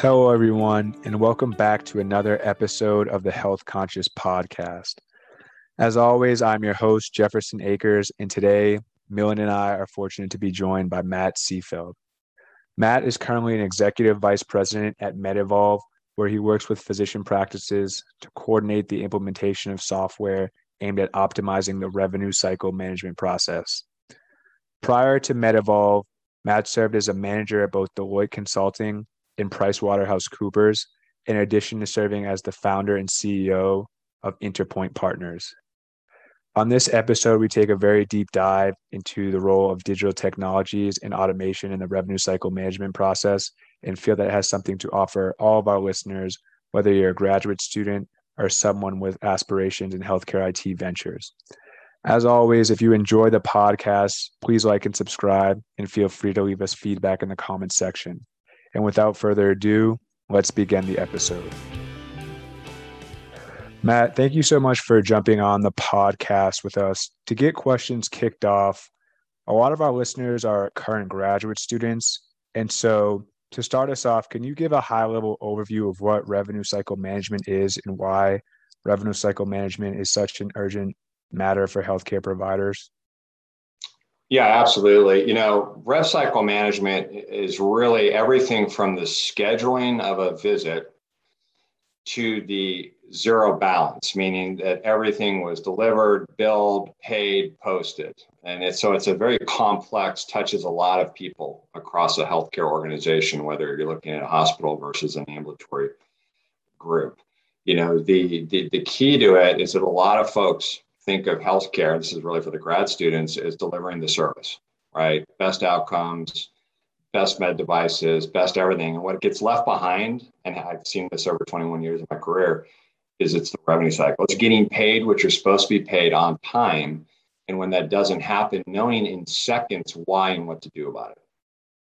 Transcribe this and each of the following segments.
Hello, everyone, and welcome back to another episode of the Health Conscious Podcast. As always, I'm your host, Jefferson Akers, and today, Millen and I are fortunate to be joined by Matt Seefeld. Matt is currently an executive vice president at MedEvolve, where he works with physician practices to coordinate the implementation of software aimed at optimizing the revenue cycle management process. Prior to MedEvolve, Matt served as a manager at both Deloitte Consulting in PricewaterhouseCoopers, in addition to serving as the founder and CEO of Interpoint Partners. On this episode, we take a very deep dive into the role of digital technologies and automation in the revenue cycle management process and feel that it has something to offer all of our listeners, whether you're a graduate student or someone with aspirations in healthcare IT ventures. As always, if you enjoy the podcast, please like and subscribe and feel free to leave us feedback in the comments section. And without further ado, let's begin the episode. Matt, thank you so much for jumping on the podcast with us. To get questions kicked off, a lot of our listeners are current graduate students. And so, to start us off, can you give a high level overview of what revenue cycle management is and why revenue cycle management is such an urgent matter for healthcare providers? Yeah, absolutely. You know, rev cycle management is really everything from the scheduling of a visit to the zero balance, meaning that everything was delivered, billed, paid, posted. And it's, so it's a very complex, touches a lot of people across a healthcare organization, whether you're looking at a hospital versus an ambulatory group. You know, the, the, the key to it is that a lot of folks think of healthcare, this is really for the grad students, is delivering the service, right? Best outcomes, best med devices, best everything. And what gets left behind, and I've seen this over 21 years of my career, is it's the revenue cycle. It's getting paid what you're supposed to be paid on time. And when that doesn't happen, knowing in seconds why and what to do about it.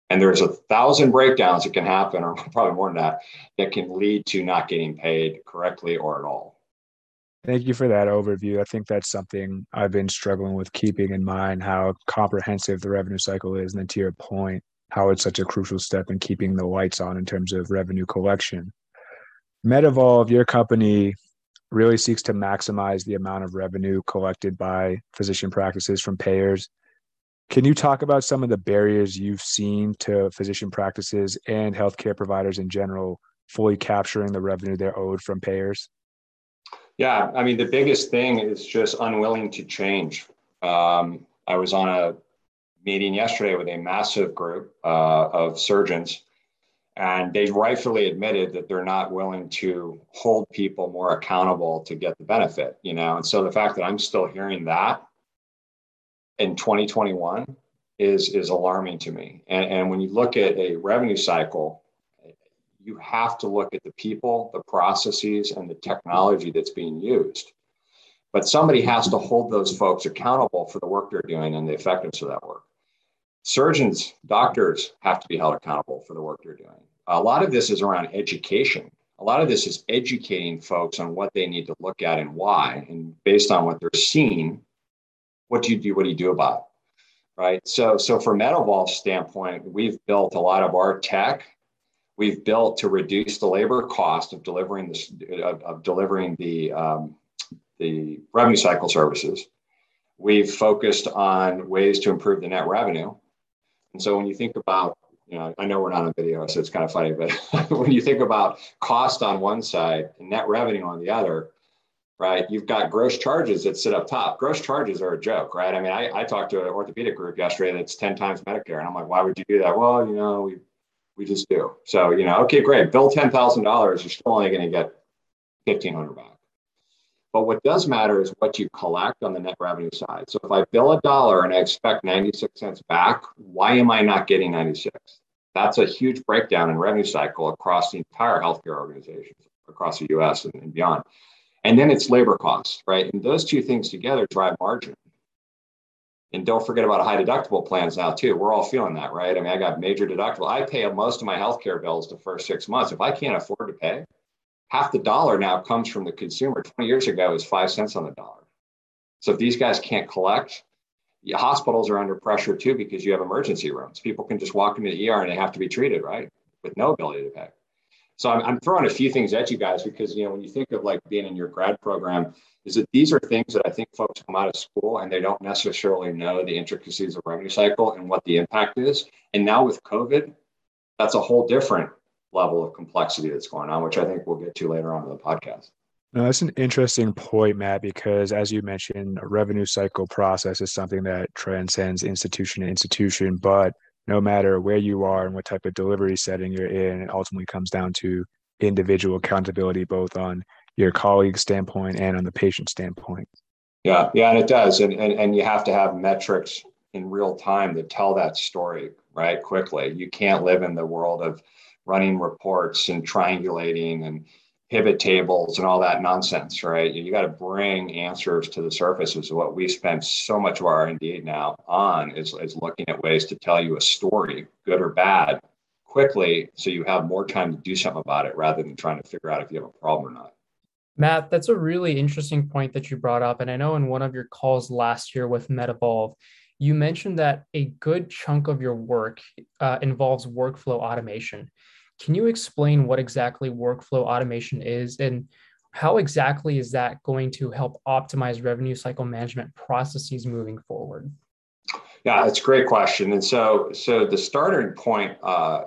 And there's a thousand breakdowns that can happen, or probably more than that, that can lead to not getting paid correctly or at all. Thank you for that overview. I think that's something I've been struggling with keeping in mind how comprehensive the revenue cycle is. And then to your point, how it's such a crucial step in keeping the lights on in terms of revenue collection. MedEvolve, your company, really seeks to maximize the amount of revenue collected by physician practices from payers. Can you talk about some of the barriers you've seen to physician practices and healthcare providers in general fully capturing the revenue they're owed from payers? Yeah, I mean, the biggest thing is just unwilling to change. Um, I was on a meeting yesterday with a massive group uh, of surgeons, and they rightfully admitted that they're not willing to hold people more accountable to get the benefit, you know. And so the fact that I'm still hearing that in 2021 is is alarming to me. And, and when you look at a revenue cycle, you have to look at the people, the processes, and the technology that's being used. But somebody has to hold those folks accountable for the work they're doing and the effectiveness of that work. Surgeons, doctors have to be held accountable for the work they're doing. A lot of this is around education. A lot of this is educating folks on what they need to look at and why. And based on what they're seeing, what do you do? What do you do about it? Right. So, so from MedEvolve's standpoint, we've built a lot of our tech we've built to reduce the labor cost of delivering this of, of delivering the um, the revenue cycle services. We've focused on ways to improve the net revenue. And so when you think about, you know, I know we're not on video, so it's kind of funny, but when you think about cost on one side and net revenue on the other, right? You've got gross charges that sit up top. Gross charges are a joke, right? I mean, I, I talked to an orthopedic group yesterday that's 10 times Medicare, and I'm like, why would you do that? Well, you know, we we just do. So, you know, okay, great. Bill $10,000, you're still only going to get 1500 back. But what does matter is what you collect on the net revenue side. So if I bill a dollar and I expect 96 cents back, why am I not getting 96? That's a huge breakdown in revenue cycle across the entire healthcare organization, across the US and, and beyond. And then it's labor costs, right? And those two things together drive margin. And don't forget about high deductible plans now too. We're all feeling that, right? I mean, I got major deductible. I pay most of my healthcare bills the first six months. If I can't afford to pay, half the dollar now comes from the consumer. 20 years ago, it was five cents on the dollar. So if these guys can't collect, hospitals are under pressure too because you have emergency rooms. People can just walk into the ER and they have to be treated, right? With no ability to pay. So I'm, I'm throwing a few things at you guys because you know when you think of like being in your grad program, is that these are things that I think folks come out of school and they don't necessarily know the intricacies of revenue cycle and what the impact is. And now with COVID, that's a whole different level of complexity that's going on, which I think we'll get to later on in the podcast. That's an interesting point, Matt, because as you mentioned, a revenue cycle process is something that transcends institution to institution. But no matter where you are and what type of delivery setting you're in, it ultimately comes down to individual accountability, both on your colleague standpoint and on the patient standpoint. Yeah, yeah, and it does. And, and, and you have to have metrics in real time that tell that story, right? Quickly. You can't live in the world of running reports and triangulating and pivot tables and all that nonsense, right? You, got to bring answers to the surface. Is what we spend so much of our R&D now on is, is looking at ways to tell you a story, good or bad, quickly, so you have more time to do something about it rather than trying to figure out if you have a problem or not. Matt, that's a really interesting point that you brought up. And I know in one of your calls last year with MedEvolve, you mentioned that a good chunk of your work uh, involves workflow automation. Can you explain what exactly workflow automation is and how exactly is that going to help optimize revenue cycle management processes moving forward? Yeah, it's a great question. And so, so the starting point. Uh,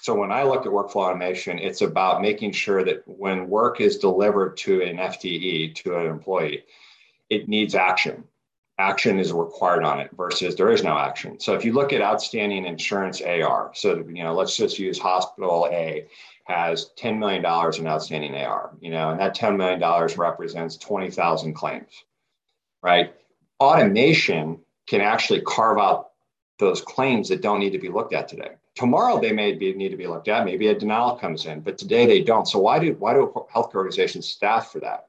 so when I look at workflow automation, it's about making sure that when work is delivered to an FTE to an employee, it needs action action is required on it versus there is no action. So if you look at outstanding insurance AR, so you know, let's just use hospital A has $10 million in outstanding AR, you know, and that $10 million represents 20,000 claims, right? Automation can actually carve out those claims that don't need to be looked at today. Tomorrow they may be, need to be looked at. Maybe a denial comes in, but today they don't. So why do why do healthcare organizations staff for that?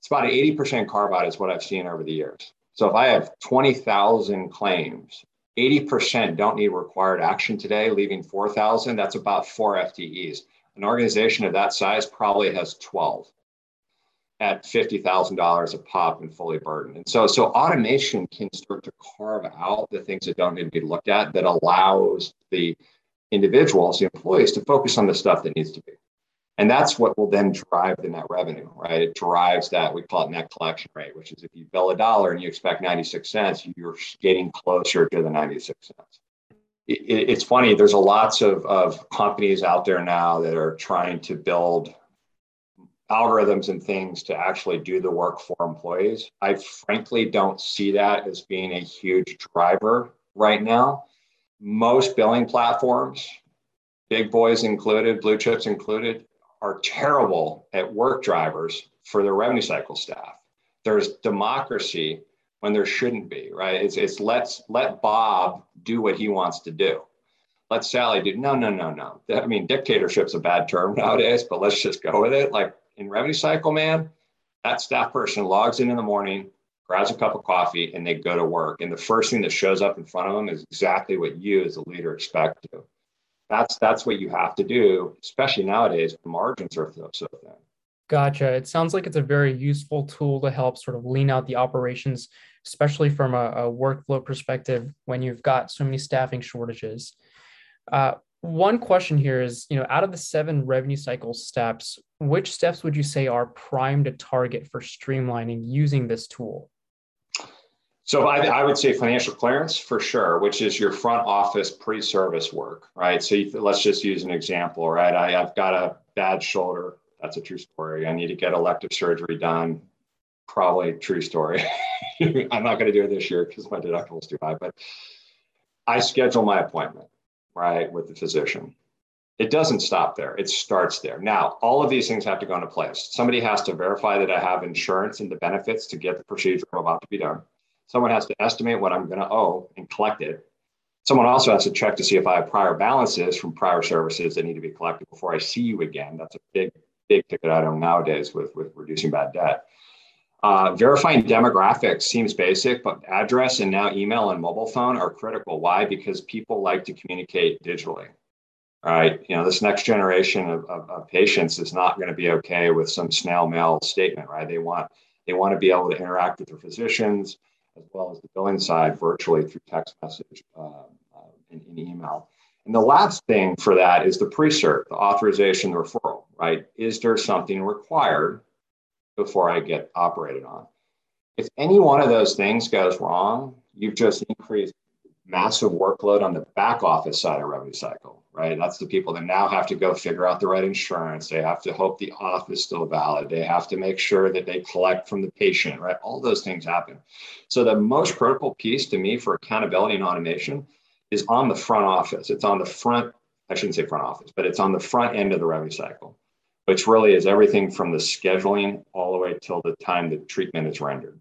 It's about an 80% carve out is what I've seen over the years. So if I have 20,000 claims, 80% don't need required action today, leaving 4,000, that's about four FTEs. An organization of that size probably has 12 at $50,000 a pop and fully burdened. And so, so automation can start to carve out the things that don't need to be looked at that allows the individuals, the employees to focus on the stuff that needs to be. And that's what will then drive the net revenue, right? It drives that, we call it net collection rate, which is if you bill a dollar and you expect 96 cents, you're getting closer to the 96 cents. It, it's funny, there's a lots of, of companies out there now that are trying to build algorithms and things to actually do the work for employees. I frankly don't see that as being a huge driver right now. Most billing platforms, big boys included, blue chips included, are terrible at work drivers for their revenue cycle staff. There's democracy when there shouldn't be, right? It's, it's let's let Bob do what he wants to do. Let Sally do. No, no, no, no. I mean, dictatorship's a bad term nowadays, but let's just go with it. Like in revenue cycle, man, that staff person logs in in the morning, grabs a cup of coffee, and they go to work. And the first thing that shows up in front of them is exactly what you as a leader expect to that's that's what you have to do, especially nowadays. Margins are so thin. Gotcha. It sounds like it's a very useful tool to help sort of lean out the operations, especially from a, a workflow perspective when you've got so many staffing shortages. Uh, one question here is, you know, out of the seven revenue cycle steps, which steps would you say are prime to target for streamlining using this tool? So I, I, would say financial clearance for sure, which is your front office pre-service work, right? So you, let's just use an example, right? I, have got a bad shoulder. That's a true story. I need to get elective surgery done. Probably true story. I'm not going to do it this year because my deductible is too high, but I schedule my appointment, right, with the physician. It doesn't stop there. It starts there. Now, all of these things have to go into place. Somebody has to verify that I have insurance and the benefits to get the procedure I'm about to be done Someone has to estimate what I'm going to owe and collect it. Someone also has to check to see if I have prior balances from prior services that need to be collected before I see you again. That's a big, big ticket item nowadays with, with reducing bad debt. Uh, verifying demographics seems basic, but address and now email and mobile phone are critical. Why? Because people like to communicate digitally. Right. You know, this next generation of, of, of patients is not going to be okay with some snail mail statement, right? They want they want to be able to interact with their physicians as well as the billing side virtually through text message uh, uh, and, and, email. And the last thing for that is the pre-cert, the authorization, the referral, right? Is there something required before I get operated on? If any one of those things goes wrong, you've just increased massive workload on the back office side of revenue cycle, right? That's the people that now have to go figure out the right insurance. They have to hope the auth is still valid. They have to make sure that they collect from the patient, right? All those things happen. So the most critical piece to me for accountability and automation is on the front office. It's on the front, I shouldn't say front office, but it's on the front end of the revenue cycle, which really is everything from the scheduling all the way till the time the treatment is rendered.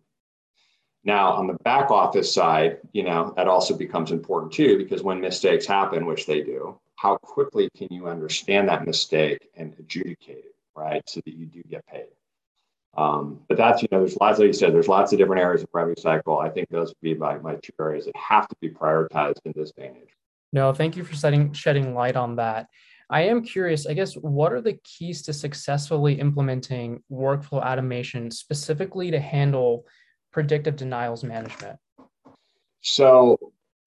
Now, on the back office side, you know, that also becomes important too, because when mistakes happen, which they do, how quickly can you understand that mistake and adjudicate it, right? So that you do get paid. Um, but that's, you know, there's lots, like you said, there's lots of different areas of revenue cycle. I think those would be my, my two areas that have to be prioritized in this day and age. No, thank you for setting, shedding light on that. I am curious, I guess, what are the keys to successfully implementing workflow automation specifically to handle predictive denials management? So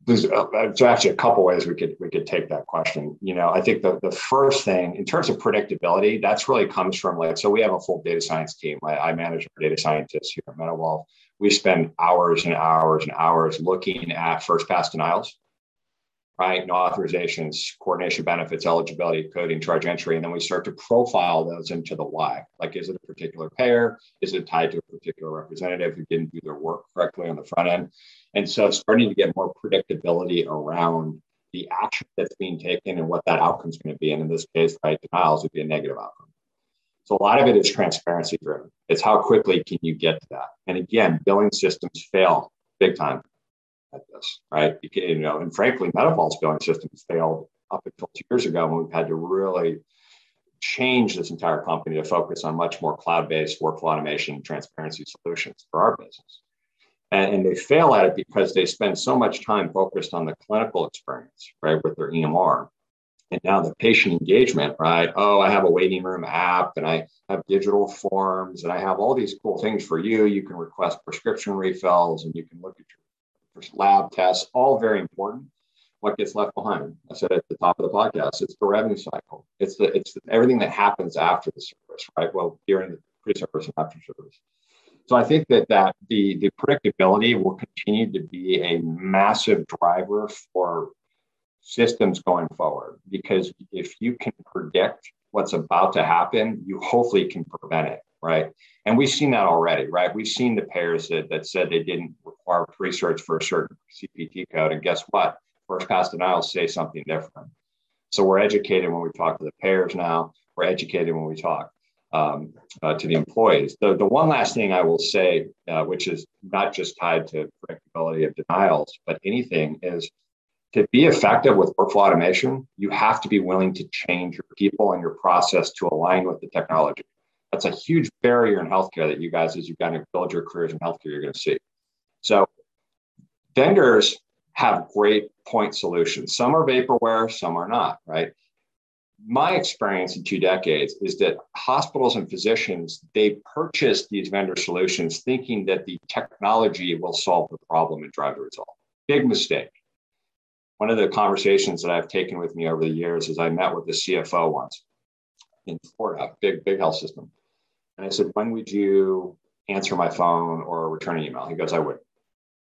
there's, uh, there's actually a couple ways we could we could take that question. You know, I think the the first thing in terms of predictability, that's really comes from like so we have a full data science team. I, I manage our data scientists here at MedEvolve. We spend hours and hours and hours looking at first pass denials right? No authorizations, coordination benefits, eligibility, coding, charge entry. And then we start to profile those into the why. Like, is it a particular payer? Is it tied to a particular representative who didn't do their work correctly on the front end? And so starting to get more predictability around the action that's being taken and what that outcome is going to be. And in this case, right, denials would be a negative outcome. So a lot of it is transparency driven. It's how quickly can you get to that? And again, billing systems fail big time at this, right? You know, and frankly, MedEvolve's billing systems failed up until two years ago when we've had to really change this entire company to focus on much more cloud-based workflow automation and transparency solutions for our business. And, and, they fail at it because they spend so much time focused on the clinical experience, right, with their EMR. And now the patient engagement, right? Oh, I have a waiting room app and I have digital forms and I have all these cool things for you. You can request prescription refills and you can look at your lab tests, all very important. What gets left behind? I said at the top of the podcast, it's the revenue cycle. It's the it's the, everything that happens after the service, right? Well, during the pre-service and after service. So I think that that the the predictability will continue to be a massive driver for systems going forward because if you can predict what's about to happen, you hopefully can prevent it, right? And we've seen that already, right? We've seen the payers that, that said they didn't require research for a certain CPT code. And guess what? First pass denials say something different. So we're educated when we talk to the payers now. We're educated when we talk um, uh, to the employees. The, the one last thing I will say, uh, which is not just tied to predictability of denials, but anything is to be effective with workflow automation, you have to be willing to change your people and your process to align with the technology. That's a huge barrier in healthcare that you guys, as you've got to build your careers in healthcare, you're going to see. So vendors have great point solutions. Some are vaporware, some are not, right? My experience in two decades is that hospitals and physicians, they purchase these vendor solutions thinking that the technology will solve the problem and drive the result. Big mistake. One of the conversations that I've taken with me over the years is I met with the CFO once in Florida, big, big health system. And I said, when would you answer my phone or return an email? He goes, I would.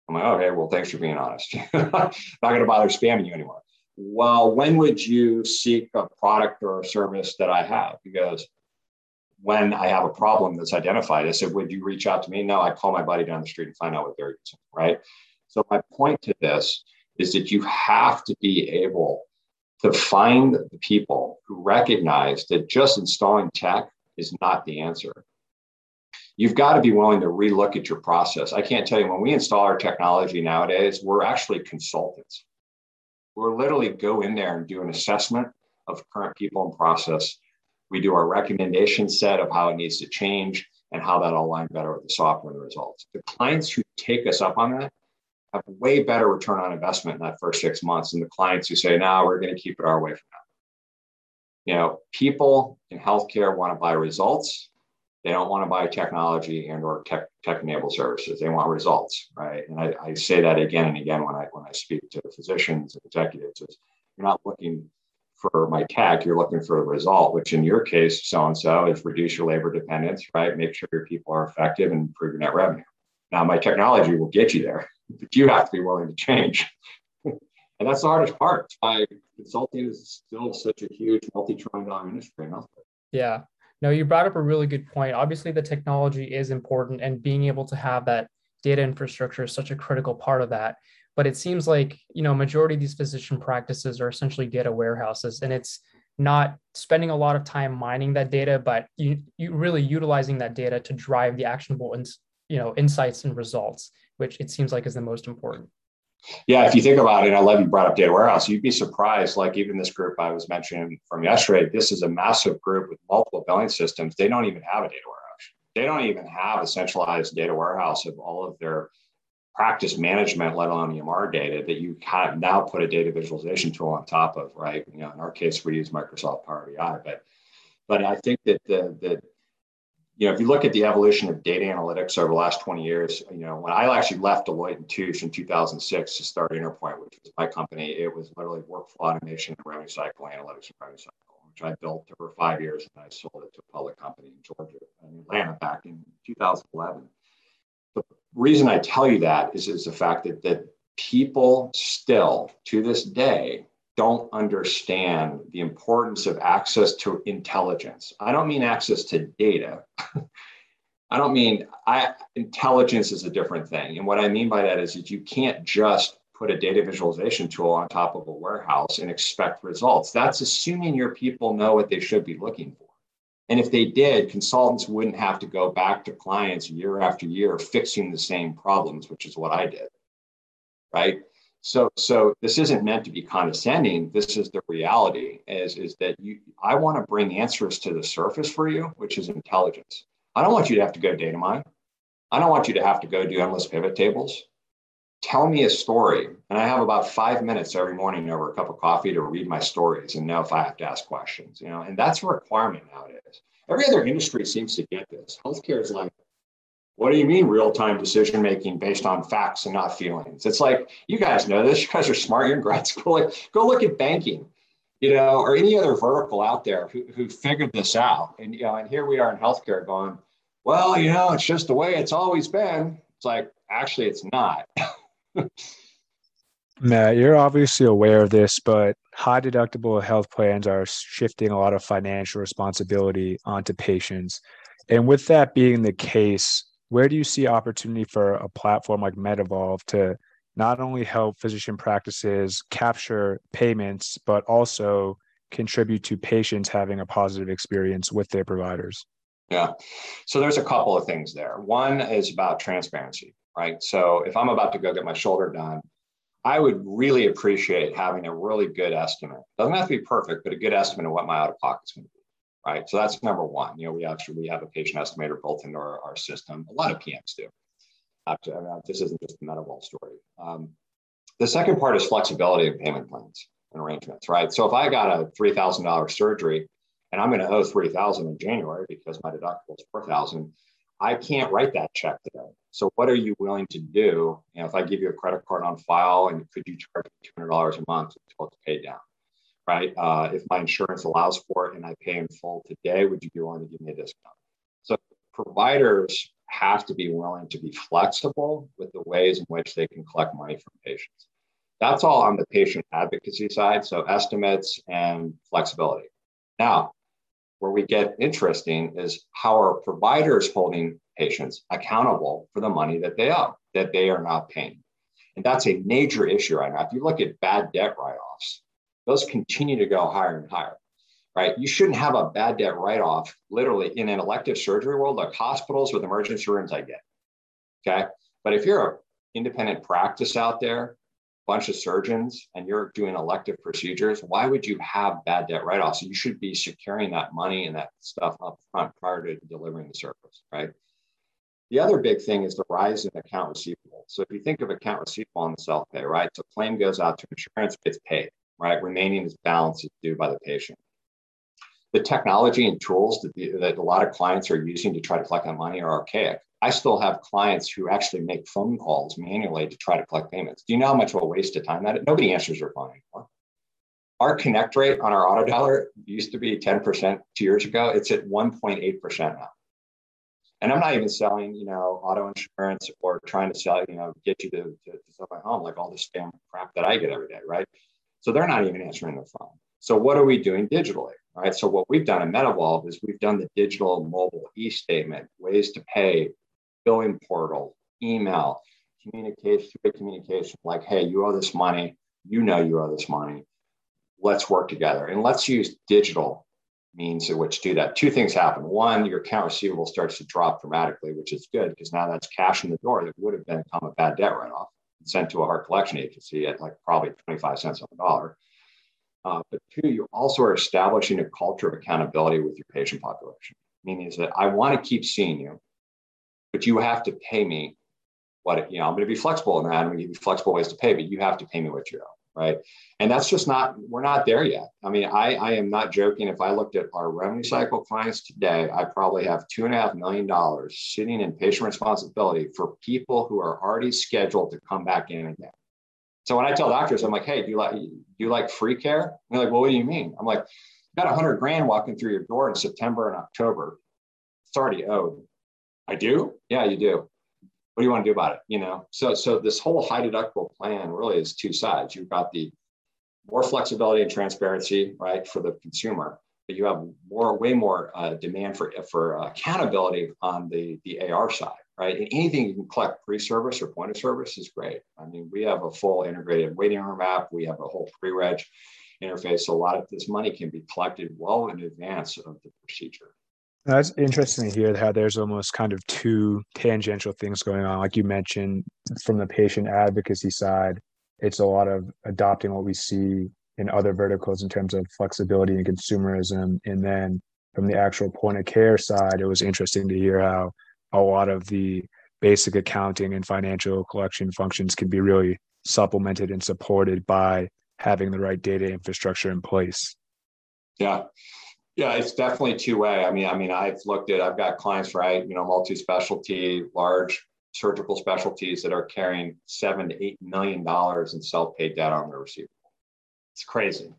I'm like, okay, well, thanks for being honest. not going to bother spamming you anymore. Well, when would you seek a product or a service that I have? He goes, when I have a problem that's identified. I said, would you reach out to me? No, I call my buddy down the street and find out what they're using, right? So my point to this is that you have to be able to find the people who recognize that just installing tech is not the answer. You've got to be willing to relook at your process. I can't tell you when we install our technology nowadays, we're actually consultants. We're literally go in there and do an assessment of current people and process. We do our recommendation set of how it needs to change and how that'll align better with the software and the results. The clients who take us up on that have way better return on investment in that first six months than the clients who say, no, we're going to keep it our way for now you know, people in healthcare want to buy results. They don't want to buy technology and or tech tech enabled services. They want results, right? And I, I say that again and again when I when I speak to physicians and executives is You're not looking for my tech, you're looking for the result, which in your case, so and so, is reduce your labor dependence, right? Make sure your people are effective and improve your net revenue. Now, my technology will get you there, but you have to be willing to change. and that's the hardest part. why consulting is still such a huge multi-trillion dollar industry in healthcare. Yeah. No, you brought up a really good point. Obviously, the technology is important, and being able to have that data infrastructure is such a critical part of that but it seems like you know majority of these physician practices are essentially data warehouses and it's not spending a lot of time mining that data but you, you really utilizing that data to drive the actionable ins, you know insights and results which it seems like is the most important yeah if you think about it i love you brought up data warehouse. You'd be surprised like even this group i was mentioning from yesterday this is a massive group with multiple billing systems. They don't even have a data warehouse. They don't even have a centralized data warehouse of all of their practice management, let alone EMR data, that you of now put a data visualization tool on top of, right? You know, in our case, we use Microsoft Power BI, but but I think that the the you know, if you look at the evolution of data analytics over the last 20 years, you know, when I actually left Deloitte and Touche in 2006 to start Interpoint, which was my company, it was literally workflow automation and revenue cycle analytics and revenue cycle, which I built over five years and I sold it to a public company in Georgia, in Atlanta back in 2011 The reason I tell you that is, is the fact that, that people still to this day don't understand the importance of access to intelligence. I don't mean access to data. I don't mean I, intelligence is a different thing. And what I mean by that is that you can't just put a data visualization tool on top of a warehouse and expect results. That's assuming your people know what they should be looking for. And if they did, consultants wouldn't have to go back to clients year after year fixing the same problems, which is what I did. Right. So, so this isn't meant to be condescending. This is the reality is, is that you, I want to bring answers to the surface for you, which is intelligence. I don't want you to have to go data mine. I don't want you to have to go do endless pivot tables tell me a story. And I have about five minutes every morning over a cup of coffee to read my stories and know if I have to ask questions, you know, and that's a requirement nowadays. Every other industry seems to get this. Healthcare is like, what do you mean real-time decision making based on facts and not feelings? It's like you guys know this. You guys are smart. You're in grad school. Like, go look at banking, you know, or any other vertical out there who, who figured this out. And you know, and here we are in healthcare going, well, you know, it's just the way it's always been. It's like actually, it's not. Matt, you're obviously aware of this, but high deductible health plans are shifting a lot of financial responsibility onto patients. And with that being the case, where do you see opportunity for a platform like MedEvolve to not only help physician practices capture payments, but also contribute to patients having a positive experience with their providers? Yeah. So there's a couple of things there. One is about transparency right? So if I'm about to go get my shoulder done, I would really appreciate having a really good estimate. Doesn't have to be perfect, but a good estimate of what my out of pocket is going to be, right? So that's number one. You know, we actually we have a patient estimator built into our, our system. A lot of PMs do. To, I mean, this isn't just a MedEvolve story. Um, the second part is flexibility of payment plans and arrangements, right? So if I got a three thousand dollars surgery and I'm going to owe three thousand in January because my deductible is four thousand, I can't write that check today. So what are you willing to do? You know, if I give you a credit card on file and could you charge me $200 a month until it's paid down, right? Uh, if my insurance allows for it and I pay in full today, would you be willing to give me a discount? So providers have to be willing to be flexible with the ways in which they can collect money from patients. That's all on the patient advocacy side. So estimates and flexibility. Now, where we get interesting is how are providers holding patients accountable for the money that they owe, that they are not paying. And that's a major issue right now. If you look at bad debt write offs, those continue to go higher and higher, right? You shouldn't have a bad debt write off literally in an elective surgery world, like hospitals with emergency rooms, I get. Okay. But if you're an independent practice out there bunch of surgeons and you're doing elective procedures, why would you have bad debt write offs? You should be securing that money and that stuff up front prior to delivering the service, right? The other big thing is the rise in account receivable. So if you think of account receivable on the self pay, right? So claim goes out to insurance, gets paid, right? Remaining is balance is due by the patient. The technology and tools that, the, that a lot of clients are using to try to collect that money are archaic. I still have clients who actually make phone calls manually to try to collect payments. Do you know how much of a waste of time that is? Nobody answers their phone anymore. our connect rate on our auto dialer used to be 10% two years ago. It's at 1.8% now. And I'm not even selling, you know, auto insurance or trying to sell, you know, get you to, to, to sell my home, like all the spam crap that I get every day, right? So they're not even answering the phone. So what are we doing digitally, right? So what we've done in MedEvolve is we've done the digital mobile e-statement, ways to pay, billing portal, email, communication, communication, like, hey, you owe this money, you know you owe this money. Let's work together and let's use digital means in which to do that. Two things happen. One, your account receivable starts to drop dramatically, which is good because now that's cash in the door that would have become a bad debt write-off sent to a HART collection agency at like probably 25 cents on the dollar. Uh, but two, you also are establishing a culture of accountability with your patient population. Meaning is that I want to keep seeing you, but you have to pay me what you know. I'm going to be flexible in that. I'm going to you flexible ways to pay, but you have to pay me what you owe right? And that's just not, we're not there yet. I mean, I, I am not joking. If I looked at our revenue cycle clients today, I probably have two and a half million dollars sitting in patient responsibility for people who are already scheduled to come back in again. So when I tell doctors, I'm like, hey, do you like do you like free care? And they're like, well, what do you mean? I'm like, got a hundred grand walking through your door in September and October. It's already owed. I do? Yeah, you do what do you want to do about it? You know, so so this whole high deductible plan really is two sides. You've got the more flexibility and transparency, right, for the consumer, but you have more, way more uh, demand for for accountability on the the AR side, right? And anything you can collect pre-service or point of service is great. I mean, we have a full integrated waiting room app. We have a whole pre-reg interface. So a lot of this money can be collected well in advance of the procedure. That's interesting to hear how there's almost kind of two tangential things going on. Like you mentioned, from the patient advocacy side, it's a lot of adopting what we see in other verticals in terms of flexibility and consumerism. And then from the actual point of care side, it was interesting to hear how a lot of the basic accounting and financial collection functions can be really supplemented and supported by having the right data infrastructure in place. Yeah. Yeah, it's definitely two way. I mean, I mean, I've looked at, I've got clients, right? You know, multi-specialty, large surgical specialties that are carrying seven to eight million dollars in self-paid debt on their receivable. It's crazy.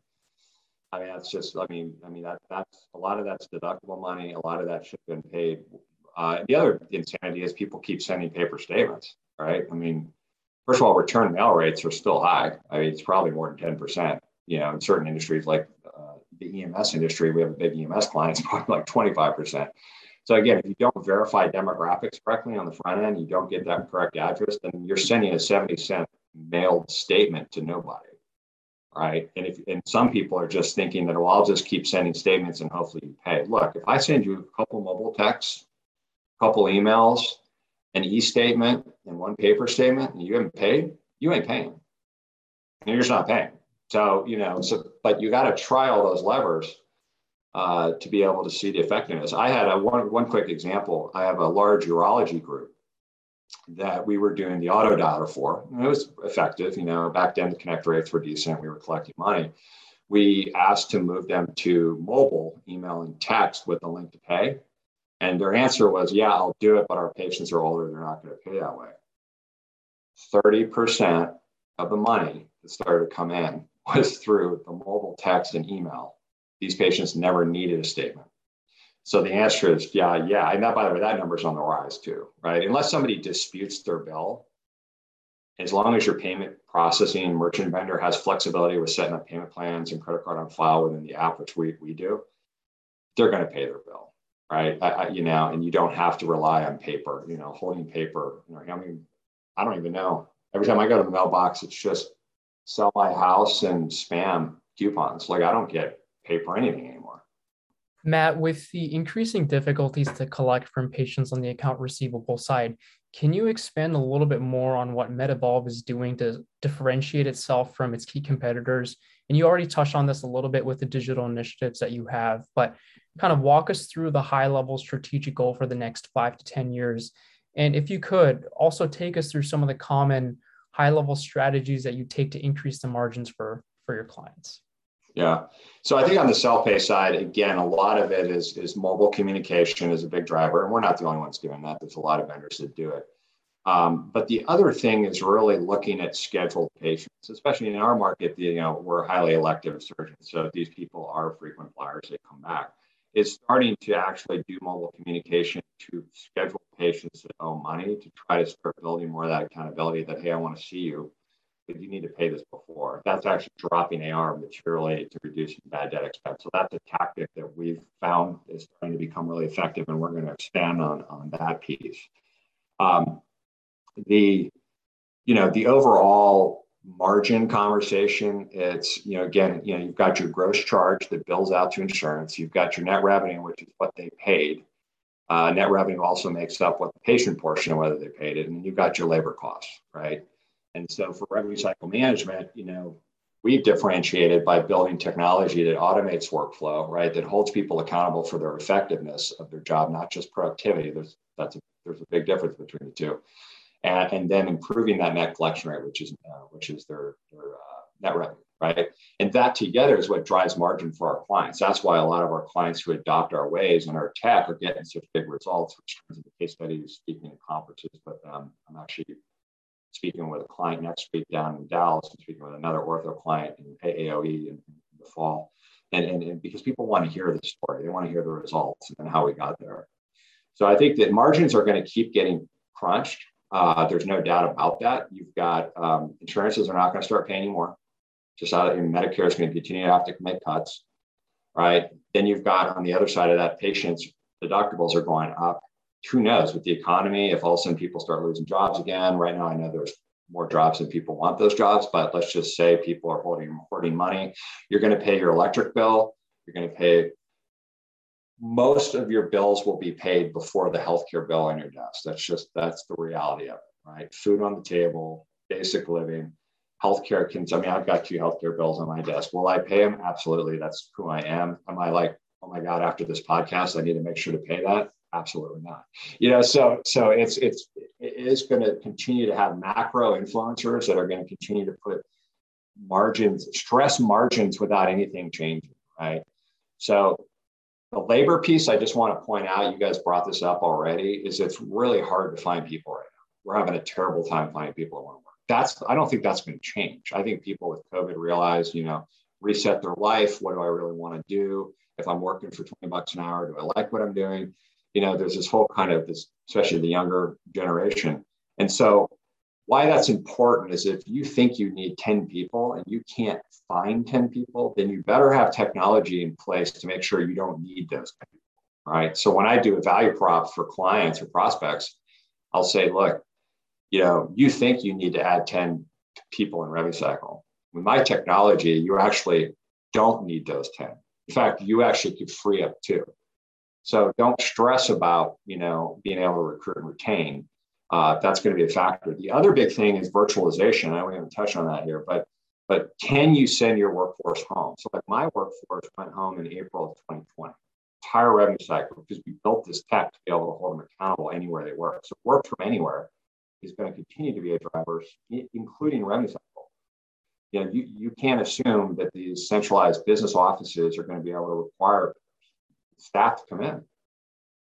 I mean, that's just, I mean, I mean that that's a lot of that's deductible money. A lot of that should have been paid. Uh, the other insanity is people keep sending paper statements, right? I mean, first of all, return mail rates are still high. I mean, it's probably more than ten percent. You know, in certain industries like the EMS industry, we have a big EMS client, probably like 25%. So again, if you don't verify demographics correctly on the front end, you don't get that correct address, then you're sending a 70 cent mailed statement to nobody. Right. And if and some people are just thinking that, well, I'll just keep sending statements and hopefully you pay. Look, if I send you a couple mobile texts, a couple emails, an e-statement, and one paper statement, and you haven't paid, you ain't paying. And you're just not paying. So, you know, so, but you got to try all those levers uh, to be able to see the effectiveness. I had a one, one quick example. I have a large urology group that we were doing the auto dialer for. And it was effective. You know, back then the connect rates were decent. We were collecting money. We asked to move them to mobile, email, and text with a link to pay. And their answer was, yeah, I'll do it, but our patients are older. They're not going to pay that way. 30% of the money that started to come in was through the mobile text and email. These patients never needed a statement. So the answer is yeah, yeah. And that, by the way, that number's on the rise too, right? Unless somebody disputes their bill, as long as your payment processing merchant vendor has flexibility with setting up payment plans and credit card on file within the app, which we, we do, they're going to pay their bill, right? I, I, you know, and you don't have to rely on paper, you know, holding paper. You know, I mean, I don't even know. Every time I go to the mailbox, it's just sell my house and spam coupons. Like I don't get paid for anything anymore. Matt, with the increasing difficulties to collect from patients on the account receivable side, can you expand a little bit more on what MedEvolve is doing to differentiate itself from its key competitors? And you already touched on this a little bit with the digital initiatives that you have, but kind of walk us through the high level strategic goal for the next five to 10 years. And if you could also take us through some of the common high level strategies that you take to increase the margins for for your clients yeah so i think on the self-pay side again a lot of it is is mobile communication is a big driver and we're not the only ones doing that there's a lot of vendors that do it Um, but the other thing is really looking at scheduled patients, especially in our market. You know, we're highly elective surgeons, so these people are frequent flyers. They come back. Is starting to actually do mobile communication to schedule patients that owe money to try to start building more of that accountability. That hey, I want to see you, but you need to pay this before. That's actually dropping AR materially to reducing bad debt expense. So that's a tactic that we've found is starting to become really effective, and we're going to expand on on that piece. Um, the you know the overall margin conversation. It's you know again you know you've got your gross charge that bills out to insurance. You've got your net revenue which is what they paid. Uh, net revenue also makes up what the patient portion of whether they paid it and then you've got your labor costs right? And so for revenue cycle management you know we've differentiated by building technology that automates workflow right? That holds people accountable for their effectiveness of their job not just productivity. There's that's a, there's a big difference between the two and, and then improving that net collection rate, which is uh, which is their, their uh, net revenue, right? And that together is what drives margin for our clients. That's why a lot of our clients who adopt our ways and our tech are getting such big results, which turns into case studies, speaking at conferences. But um, I'm actually speaking with a client next week down in Dallas. I'm speaking with another ortho client in AAOE in, in the fall. And, and, and, because people want to hear the story, they want to hear the results and how we got there. So I think that margins are going to keep getting crunched. Uh, there's no doubt about that. You've got um, insurances are not going to start paying anymore. Just out of your Medicare is going to continue to have to make cuts, right? Then you've got on the other side of that, patients deductibles are going up. Who knows with the economy if all of a sudden people start losing jobs again? Right now, I know there's more jobs than people want those jobs, but let's just say people are holding hoarding money. You're going to pay your electric bill. You're going to pay most of your bills will be paid before the healthcare bill on your desk. That's just that's the reality of it, right? Food on the table, basic living, healthcare can. I mean, I've got two healthcare bills on my desk. Will I pay them? Absolutely. That's who I am. Am I like, oh my god, after this podcast, I need to make sure to pay that? Absolutely not. You know, so so it's it's it is going to continue to have macro influencers that are going to continue to put margins, stress margins without anything changing, right? So the labor piece, I just want to point out, you guys brought this up already, is it's really hard to find people right now. We're having a terrible time finding people who want to work. That's I don't think that's going to change. I think people with COVID realize, you know, reset their life. What do I really want to do? If I'm working for 20 bucks an hour, do I like what I'm doing? You know, there's this whole kind of this, especially the younger generation. And so why that's important is if you think you need 10 people and you can't find 10 people, then you better have technology in place to make sure you don't need those people, right? So when I do a value prop for clients or prospects, I'll say, look, you know, you think you need to add 10 people in revenue cycle. With my technology, you actually don't need those 10. In fact, you actually could free up two. So don't stress about, you know, being able to recruit and retain uh, that's going to be a factor. The other big thing is virtualization. I don't even touch on that here, but but can you send your workforce home? So like my workforce went home in April of 2020, entire revenue cycle, because we built this tech to be able to hold them accountable anywhere they work. So work from anywhere is going to continue to be a driver, including revenue cycle. You know, you, you can't assume that these centralized business offices are going to be able to require staff to come in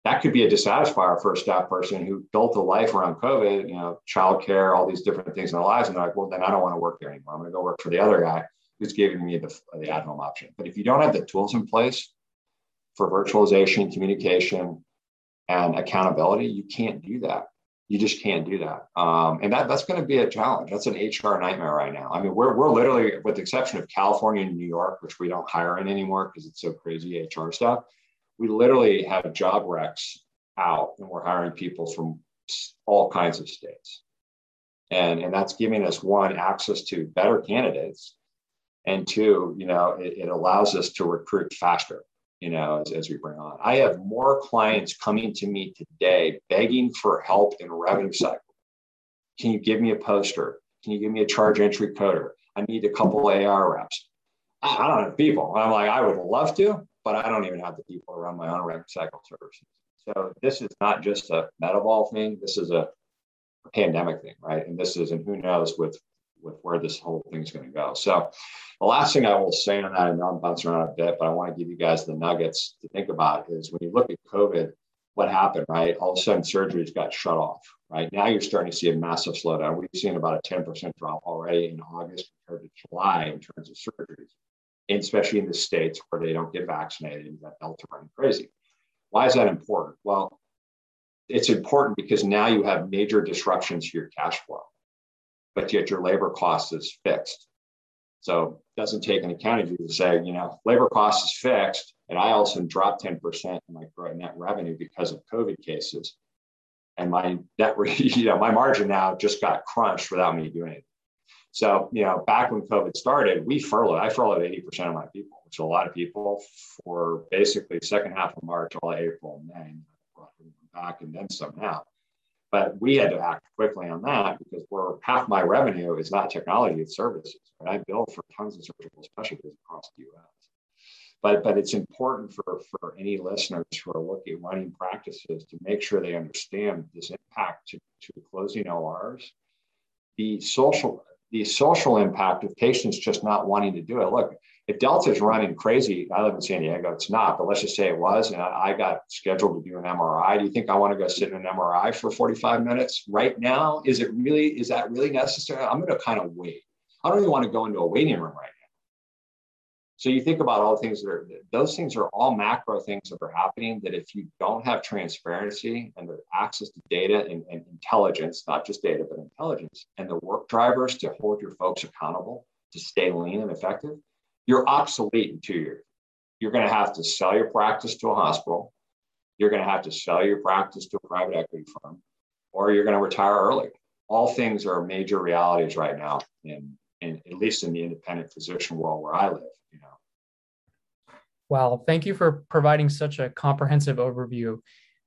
that could be a dissatisfier for a staff person who built a life around COVID, you know, childcare, all these different things in their lives. And they're like, well, then I don't want to work there anymore. I'm going to go work for the other guy who's giving me the, the at home option. But if you don't have the tools in place for virtualization, communication, and accountability, you can't do that. You just can't do that. Um, and that, that's going to be a challenge. That's an HR nightmare right now. I mean, we're, we're literally, with the exception of California and New York, which we don't hire in anymore because it's so crazy HR stuff we literally have job reqs out and we're hiring people from all kinds of states. And, and that's giving us one access to better candidates. And two you know it, it allows us to recruit faster you know as, as we bring on. I have more clients coming to me today begging for help in revenue cycle. Can you give me a poster? Can you give me a charge entry coder? I need a couple ar reps. I don't have people. I'm like i would love to but I don't even have the people around my own revenue cycle services. So this is not just a MedEvolve thing. This is a pandemic thing, right? And this is, and who knows with with where this whole thing's going to go. So the last thing I will say on that, I know I'm bouncing around a bit, but I want to give you guys the nuggets to think about is when you look at COVID, what happened, right? All of a sudden surgeries got shut off, right? Now you're starting to see a massive slowdown. We've seen about a 10% drop already in August compared to July in terms of surgeries, and especially in the states where they don't get vaccinated and that Delta running crazy. Why is that important? Well, it's important because now you have major disruptions to your cash flow, but yet your labor cost is fixed. So it doesn't take an accounting view to say, you know, labor cost is fixed, and I also dropped 10% in my net revenue because of COVID cases. And my net, you know, my margin now just got crunched without me doing it. So, you know, back when COVID started, we furloughed, I furloughed 80% of my people, which a lot of people for basically second half of March, all of April, May, and back and then some now. But we had to act quickly on that because we're half my revenue is not technology, it's services. Right? I bill for tons of surgical specialties across the US. But, but it's important for, for any listeners who are looking at running practices to make sure they understand this impact to, to closing ORs, the social the social impact of patients just not wanting to do it. Look, if Delta is running crazy, I live in San Diego, it's not, but let's just say it was, and I, got scheduled to do an MRI. Do you think I want to go sit in an MRI for 45 minutes right now? Is it really, is that really necessary? I'm going to kind of wait. I don't even want to go into a waiting room right. So you think about all the things that are, those things are all macro things that are happening that if you don't have transparency and the access to data and, and intelligence, not just data, but intelligence, and the work drivers to hold your folks accountable to stay lean and effective, you're obsolete in two years. You're going to have to sell your practice to a hospital. You're going to have to sell your practice to a private equity firm, or you're going to retire early. All things are major realities right now, in, in at least in the independent physician world where I live. Wow, thank you for providing such a comprehensive overview.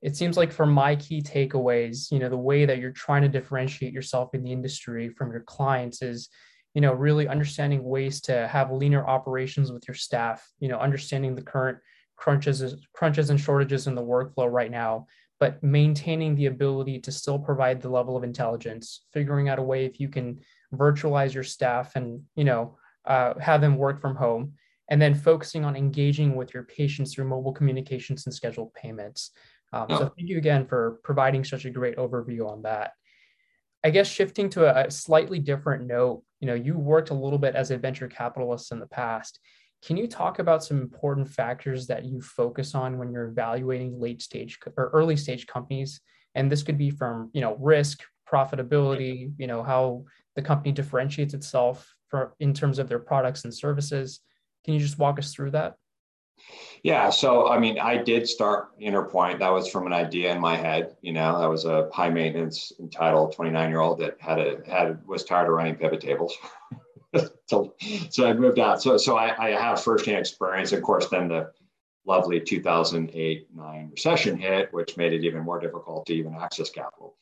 It seems like for my key takeaways, you know, the way that you're trying to differentiate yourself in the industry from your clients is you know really understanding ways to have leaner operations with your staff you know understanding the current crunches crunches and shortages in the workflow right now but maintaining the ability to still provide the level of intelligence figuring out a way if you can virtualize your staff and you know uh, have them work from home and then focusing on engaging with your patients through mobile communications and scheduled payments um, oh. so thank you again for providing such a great overview on that I guess shifting to a, slightly different note, you know, you worked a little bit as a venture capitalist in the past. Can you talk about some important factors that you focus on when you're evaluating late stage or early stage companies? And this could be from, you know, risk, profitability, you know, how the company differentiates itself for in terms of their products and services. Can you just walk us through that? Yeah. So, I mean, I did start Interpoint. That was from an idea in my head. You know, I was a high maintenance, entitled 29 year old that had a, had, was tired of running pivot tables. so, so I moved out. So, so I, I have firsthand experience. Of course, then the lovely 2008 9 recession hit, which made it even more difficult to even access capital.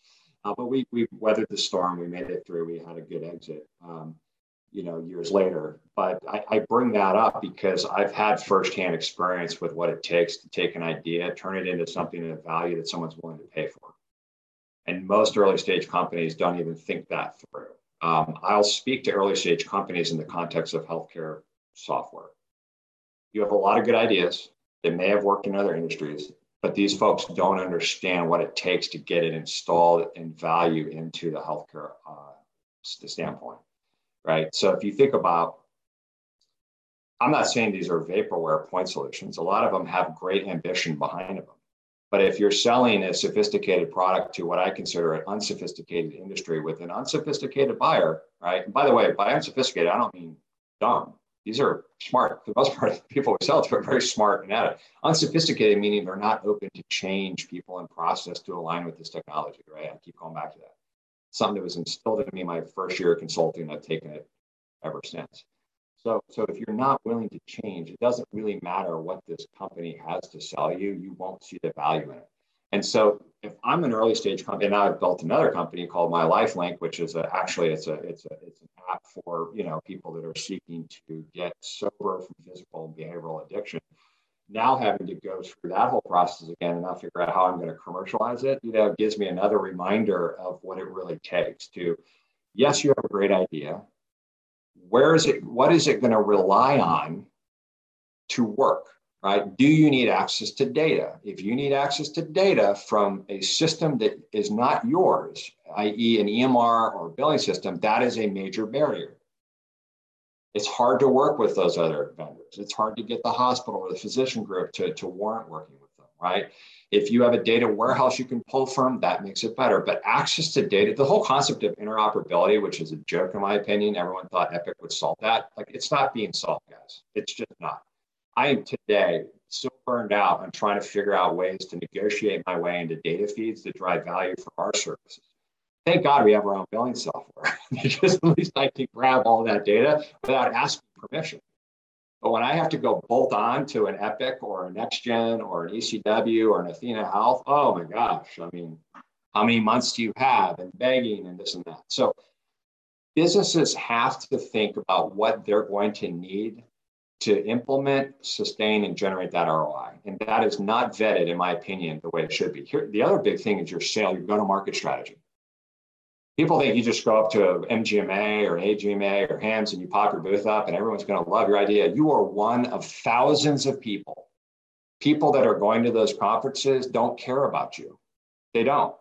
Uh, but we, we weathered the storm. We made it through. We had a good exit. Um, you know years later. But I, I, bring that up because i've had firsthand experience with what it takes to take an idea turn it into something of value that someone's willing to pay for. And most early stage companies don't even think that through. Um, i'll speak to early stage companies in the context of healthcare software. You have a lot of good ideas. That may have worked in other industries but these folks don't understand what it takes to get it installed and value into the healthcare uh, standpoint right? So if you think about, I'm not saying these are vaporware point solutions. A lot of them have great ambition behind them. But if you're selling a sophisticated product to what I consider an unsophisticated industry with an unsophisticated buyer, right? And by the way, by unsophisticated, I don't mean dumb. These are smart. For the most part, people we sell to are very smart and at it. Unsophisticated meaning they're not open to change people and process to align with this technology, right? I keep going back to that something that was instilled in me my first year of consulting. I've taken it ever since. So, so if you're not willing to change, it doesn't really matter what this company has to sell you. You won't see the value in it. And so, if I'm an early stage company, and I've built another company called My Life Link, which is a, actually it's a it's a it's an app for you know people that are seeking to get sober from physical and behavioral addiction now having to go through that whole process again and now figure out how I'm going to commercialize it, you know, gives me another reminder of what it really takes to, yes, you have a great idea. Where is it? What is it going to rely on to work? right? Do you need access to data? If you need access to data from a system that is not yours, i.e., an EMR or billing system, that is a major barrier. It's hard to work with those other vendors. It's hard to get the hospital or the physician group to, to warrant working with them, right? If you have a data warehouse you can pull from, that makes it better. But access to data, the whole concept of interoperability, which is a joke in my opinion, everyone thought Epic would solve that. Like it's not being solved, guys. It's just not. I am today so burned out on trying to figure out ways to negotiate my way into data feeds that drive value for our services. Thank God we have our own billing software because at least I can grab all that data without asking permission. But when I have to go bolt on to an Epic or a NextGen or an ECW or an Athena Health, oh my gosh, I mean, how many months do you have and begging and this and that? So businesses have to think about what they're going to need to implement, sustain, and generate that ROI. And that is not vetted, in my opinion, the way it should be. Here, the other big thing is your sale, your go-to-market strategy. People think you just go up to an MGMA or AGMA or HIMSS and you pop your booth up and everyone's going to love your idea. You are one of thousands of people. People that are going to those conferences don't care about you. They don't.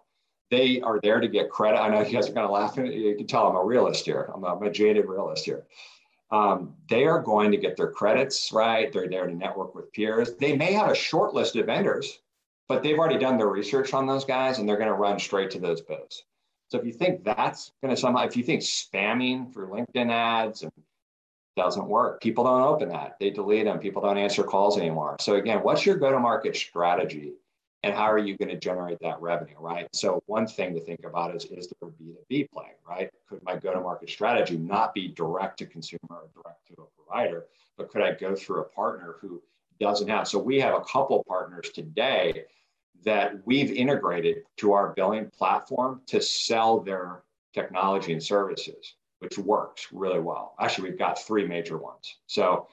They are there to get credit. I know you guys are kind of laughing. You can tell I'm a realist here. I'm a, I'm a jaded realist here um, they are going to get their credits right. They're there to network with peers. They may have a short list of vendors, but they've already done their research on those guys and they're going to run straight to those booths. So if you think that's going to somehow, if you think spamming through LinkedIn ads doesn't work, people don't open that. They delete them. People don't answer calls anymore. So again, what's your go-to-market strategy? and how are you going to generate that revenue, right? So one thing to think about is, is there a B2B play, right? Could my go-to-market strategy not be direct to consumer or direct to a provider, but could I go through a partner who doesn't have? So we have a couple partners today that we've integrated to our billing platform to sell their technology and services, which works really well. Actually, we've got three major ones. So,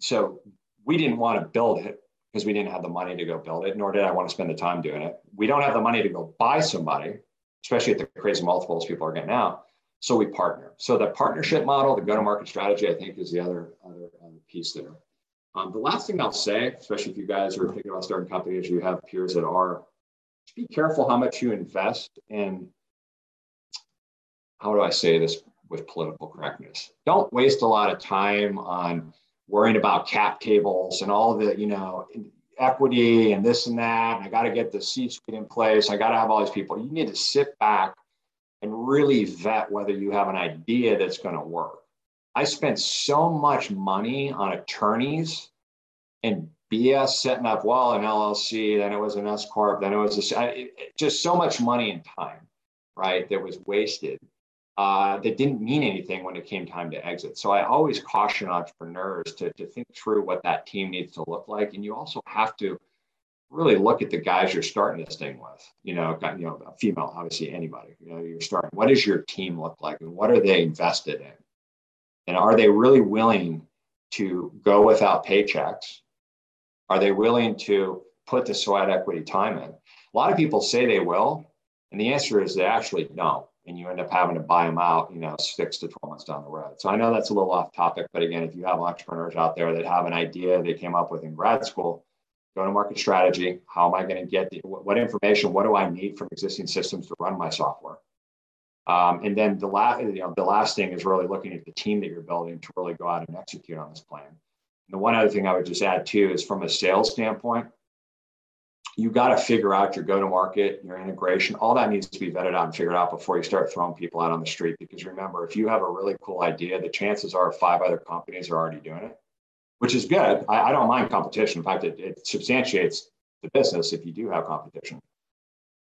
so we didn't want to build it because we didn't have the money to go build it, nor did I want to spend the time doing it. We don't have the money to go buy somebody, especially at the crazy multiples people are getting now. So we partner. So the partnership model, the go-to-market strategy, I think, is the other other, other piece there. Um, the last thing I'll say, especially if you guys are thinking about starting companies, you have peers that are, be careful how much you invest in. How do I say this with political correctness? Don't waste a lot of time on worrying about cap tables and all the, you know, equity and this and that. And I got to get the C suite in place. I got to have all these people. You need to sit back and really vet whether you have an idea that's going to work. I spent so much money on attorneys and BS setting up, well, an LLC, then it was an S Corp, then it was a, just so much money and time, right, that was wasted uh, that didn't mean anything when it came time to exit. So I always caution entrepreneurs to, to think through what that team needs to look like. And you also have to really look at the guys you're starting this thing with. You know, you know, a female, obviously anybody. You know, you're starting. What does your team look like, and what are they invested in? And are they really willing to go without paychecks? Are they willing to put the sweat equity time in? A lot of people say they will, and the answer is they actually don't and you end up having to buy them out, you know, six to 12 months down the road. So I know that's a little off topic, but again, if you have entrepreneurs out there that have an idea they came up with in grad school, go to market strategy. How am I going to get the, what information? What do I need from existing systems to run my software? Um, and then the last, you know, the last thing is really looking at the team that you're building to really go out and execute on this plan. And the one other thing I would just add too is from a sales standpoint, you got to figure out your go to market, your integration. All that needs to be vetted out and figured out before you start throwing people out on the street. Because remember, if you have a really cool idea, the chances are five other companies are already doing it, which is good. I, I don't mind competition. In fact, it, it substantiates the business if you do have competition.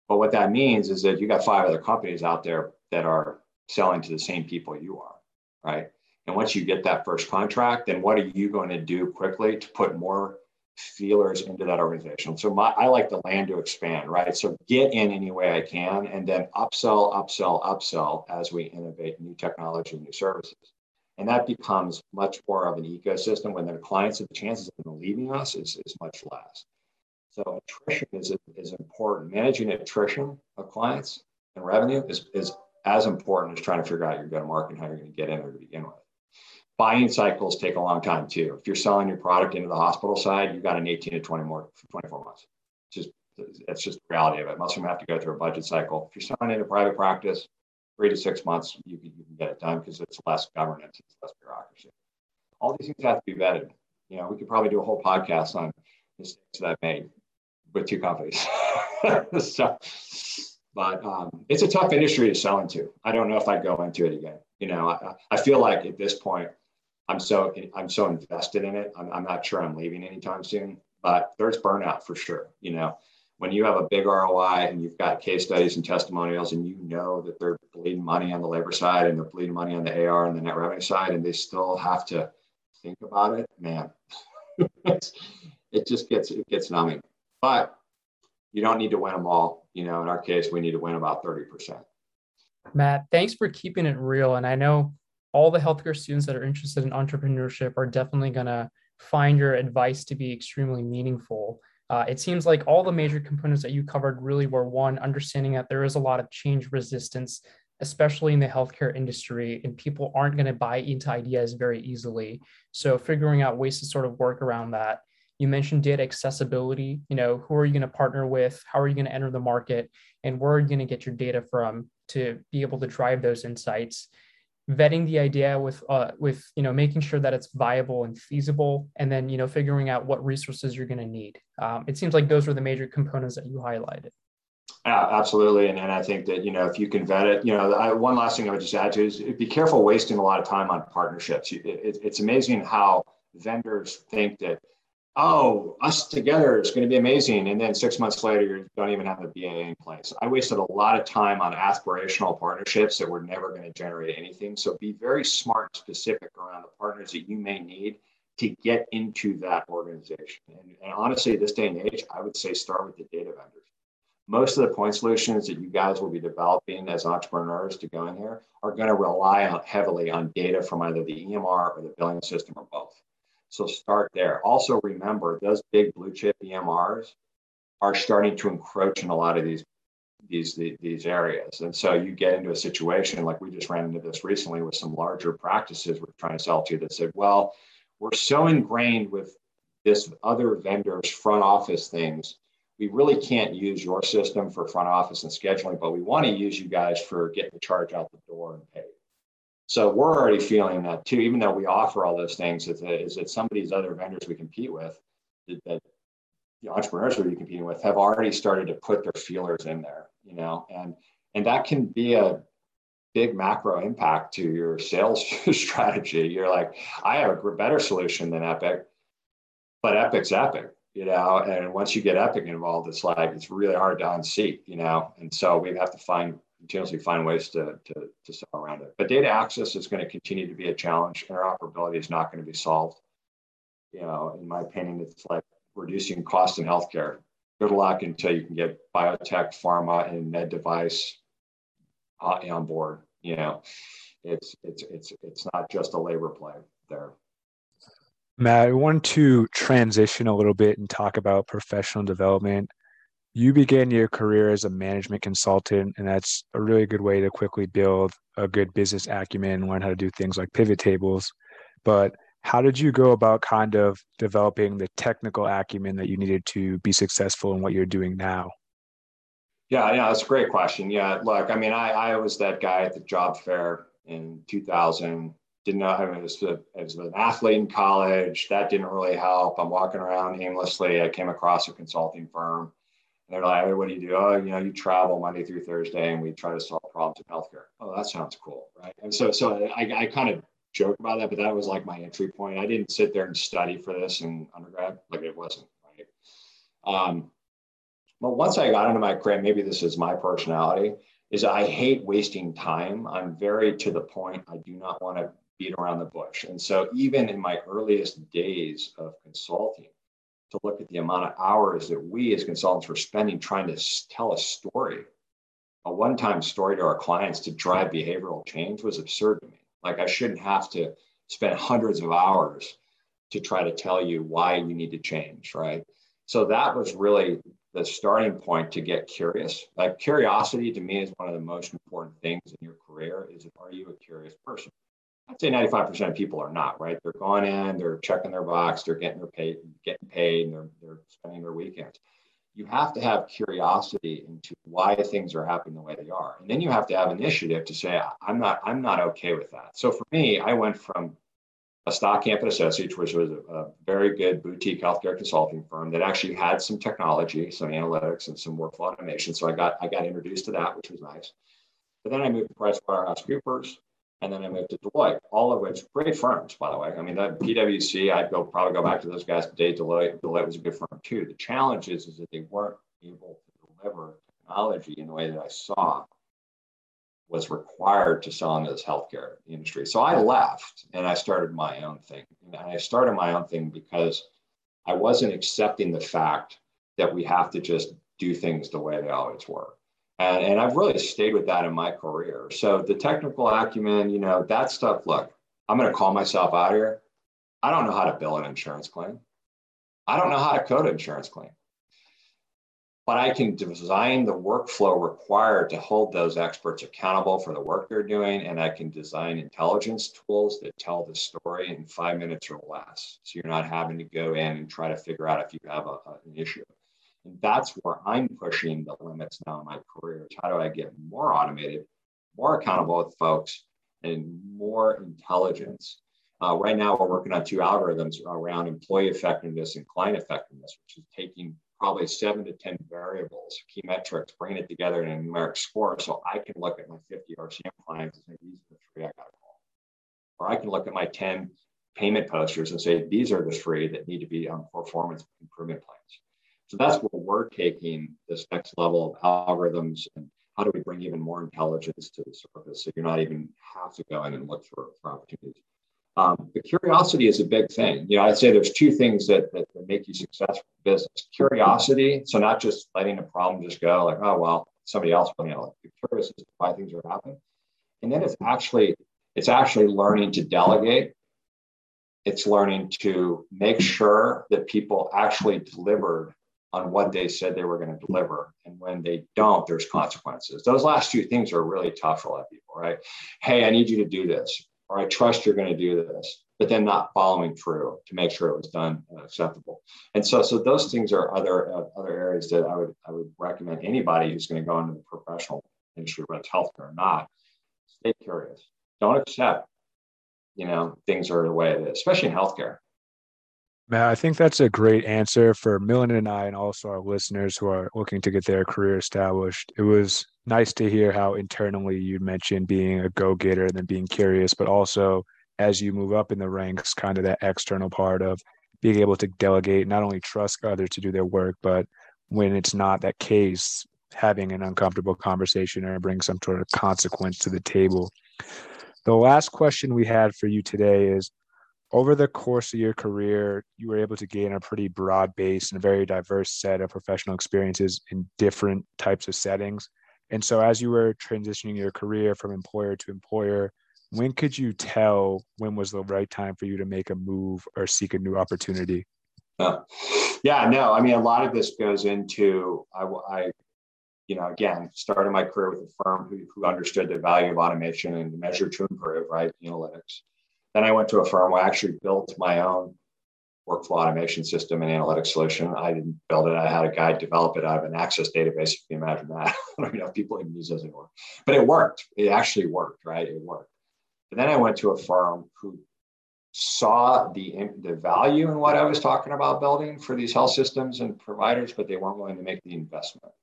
But what that means is that you got five other companies out there that are selling to the same people you are, right? And once you get that first contract, then what are you going to do quickly to put more feelers into that organization. So my, I like the land to expand, right? So get in any way I can and then upsell, upsell, upsell as we innovate new technology, new services. And that becomes much more of an ecosystem when the clients, have the chances of them leaving us is, is much less. So attrition is, is important. Managing attrition of clients and revenue is, is as important as trying to figure out your go-to-market and how you're going to get in there to begin with. buying cycles take a long time too. If you're selling your product into the hospital side, you've got an 18 to 20 more, 24 months. It's just that's just the reality of it. Most of them have to go through a budget cycle. If you're selling into private practice, three to six months, you can, you can get it done because it's less governance, it's less bureaucracy. All these things have to be vetted. You know, we could probably do a whole podcast on mistakes that I've made with two companies. so, but um, it's a tough industry to sell into. I don't know if I'd go into it again. You know, I, I feel like at this point, I'm so I'm so invested in it. I'm, I'm not sure I'm leaving anytime soon, but there's burnout for sure. You know, when you have a big ROI and you've got case studies and testimonials, and you know that they're bleeding money on the labor side and they're bleeding money on the AR and the net revenue side, and they still have to think about it, man, it just gets it gets numbing. But you don't need to win them all. You know, in our case, we need to win about 30%. Matt, thanks for keeping it real. And I know all the healthcare students that are interested in entrepreneurship are definitely going to find your advice to be extremely meaningful. Uh, it seems like all the major components that you covered really were one, understanding that there is a lot of change resistance, especially in the healthcare industry, and people aren't going to buy into ideas very easily. So, figuring out ways to sort of work around that. You mentioned data accessibility. You know, who are you going to partner with? How are you going to enter the market? And where are you going to get your data from to be able to drive those insights? Vetting the idea with, uh, with you know, making sure that it's viable and feasible, and then you know, figuring out what resources you're going to need. Um, it seems like those are the major components that you highlighted. Yeah, absolutely. And, and I think that, you know, if you can vet it, you know, I, one last thing I would just add to is be careful wasting a lot of time on partnerships. It, it, it's amazing how vendors think that oh, us together is going to be amazing. And then six months later, you don't even have a BA in place. I wasted a lot of time on aspirational partnerships that were never going to generate anything. So be very smart and specific around the partners that you may need to get into that organization. And, and honestly, this day and age, I would say start with the data vendors. Most of the point solutions that you guys will be developing as entrepreneurs to go in here are going to rely on, heavily on data from either the EMR or the billing system or both. So start there. Also remember those big blue chip EMRs are starting to encroach in a lot of these these these areas. And so you get into a situation like we just ran into this recently with some larger practices we're trying to sell to that said, well, we're so ingrained with this other vendor's front office things. We really can't use your system for front office and scheduling, but we want to use you guys for getting the charge out the door and pay. So we're already feeling that too, even though we offer all those things, is that, is that some of these other vendors we compete with, that the entrepreneurs we're competing with have already started to put their feelers in there, you know, and and that can be a big macro impact to your sales strategy. You're like, I have a better solution than Epic, but Epic's Epic, you know, and once you get Epic involved, it's like it's really hard to unseat, you know, and so we have to find continuously find ways to, to, to sell around it. But data access is going to continue to be a challenge. Interoperability is not going to be solved. You know, in my opinion, it's like reducing cost in healthcare. Good luck until you can get biotech, pharma, and med device uh, on board. You know, it's it's it's it's not just a labor play there. Matt, I want to transition a little bit and talk about professional development you began your career as a management consultant, and that's a really good way to quickly build a good business acumen, and learn how to do things like pivot tables. But how did you go about kind of developing the technical acumen that you needed to be successful in what you're doing now? Yeah, yeah, that's a great question. Yeah, look, I mean, I, I was that guy at the job fair in 2000. Didn't know, I I was, a, I was an athlete in college. That didn't really help. I'm walking around aimlessly. I came across a consulting firm they're like, hey, what do you do? Oh, you know, you travel Monday through Thursday and we try to solve problems in healthcare. Oh, that sounds cool. Right. And so, so I, I kind of joke about that, but that was like my entry point. I didn't sit there and study for this in undergrad. Like it wasn't right. Um, but once I got into my career, maybe this is my personality, is I hate wasting time. I'm very to the point. I do not want to beat around the bush. And so even in my earliest days of consulting, to look at the amount of hours that we as consultants were spending trying to tell a story, a one time story to our clients to drive behavioral change was absurd to me. Like, I shouldn't have to spend hundreds of hours to try to tell you why you need to change, right? So, that was really the starting point to get curious. Like, curiosity to me is one of the most important things in your career is are you a curious person? I'd say 95% of people are not, right? They're going in, they're checking their box, they're getting their pay, getting paid, and they're, they're spending their weekends. You have to have curiosity into why things are happening the way they are. And then you have to have initiative to say, I'm not, I'm not okay with that. So for me, I went from a Stockamp Associates, which was a, a, very good boutique healthcare consulting firm that actually had some technology, some analytics, and some workflow automation. So I got I got introduced to that, which was nice. But then I moved to PricewaterhouseCoopers, and then I moved to Deloitte, all of which great firms, by the way. I mean, that PwC, I'd go probably go back to those guys today. Deloitte, Deloitte was a good firm too. The challenge is, is that they weren't able to deliver technology in the way that I saw was required to sell into this healthcare industry. So I left and I started my own thing. And I started my own thing because I wasn't accepting the fact that we have to just do things the way they always were. And, and I've really stayed with that in my career. So the technical acumen, you know, that stuff, look, I'm going to call myself out here. I don't know how to bill an insurance claim. I don't know how to code an insurance claim. But I can design the workflow required to hold those experts accountable for the work they're doing. And I can design intelligence tools that tell the story in five minutes or less. So you're not having to go in and try to figure out if you have a, an issue. And that's where I'm pushing the limits now in my career. Is how do I get more automated, more accountable with folks, and more intelligence? Uh, right now, we're working on two algorithms around employee effectiveness and client effectiveness, which is taking probably seven to 10 variables, key metrics, bringing it together in a numeric score. So I can look at my 50 RCM clients and say, these are the three I got to call. Or I can look at my 10 payment posters and say, these are the three that need to be on performance improvement plans. So that's where we're taking this next level of algorithms and how do we bring even more intelligence to the surface so you're not even have to go in and look for, for opportunities. Um, the curiosity is a big thing. You know, I'd say there's two things that, that, that make you successful in business. Curiosity, so not just letting a problem just go like, oh well, somebody else will handle it. Be curious as to why things are happening. And then it's actually it's actually learning to delegate. It's learning to make sure that people actually delivered on what they said they were going to deliver. And when they don't, there's consequences. Those last two things are really tough for a lot of people, right? Hey, I need you to do this, or I trust you're going to do this, but then not following through to make sure it was done acceptable. And so, so those things are other uh, other areas that I would I would recommend anybody who's going to go into the professional industry, whether it's healthcare or not, stay curious. Don't accept, you know, things are the way it is, especially in healthcare. Man, I think that's a great answer for Millen and I, and also our listeners who are looking to get their career established. It was nice to hear how internally you mentioned being a go getter and then being curious, but also as you move up in the ranks, kind of that external part of being able to delegate, not only trust others to do their work, but when it's not that case, having an uncomfortable conversation or bring some sort of consequence to the table. The last question we had for you today is over the course of your career, you were able to gain a pretty broad base and a very diverse set of professional experiences in different types of settings. And so, as you were transitioning your career from employer to employer, when could you tell when was the right time for you to make a move or seek a new opportunity? Yeah, no, I mean, a lot of this goes into I, I you know, again, started my career with a firm who, who understood the value of automation and the measure to improve, right? Analytics. Then I went to a firm where I actually built my own workflow automation system and analytics solution. I didn't build it. I had a guy develop it out of an access database. If you imagine that. I don't know if people even use those anymore. But it worked. It actually worked, right? It worked. But then I went to a firm who saw the, the value in what I was talking about building for these health systems and providers, but they weren't willing to make the investment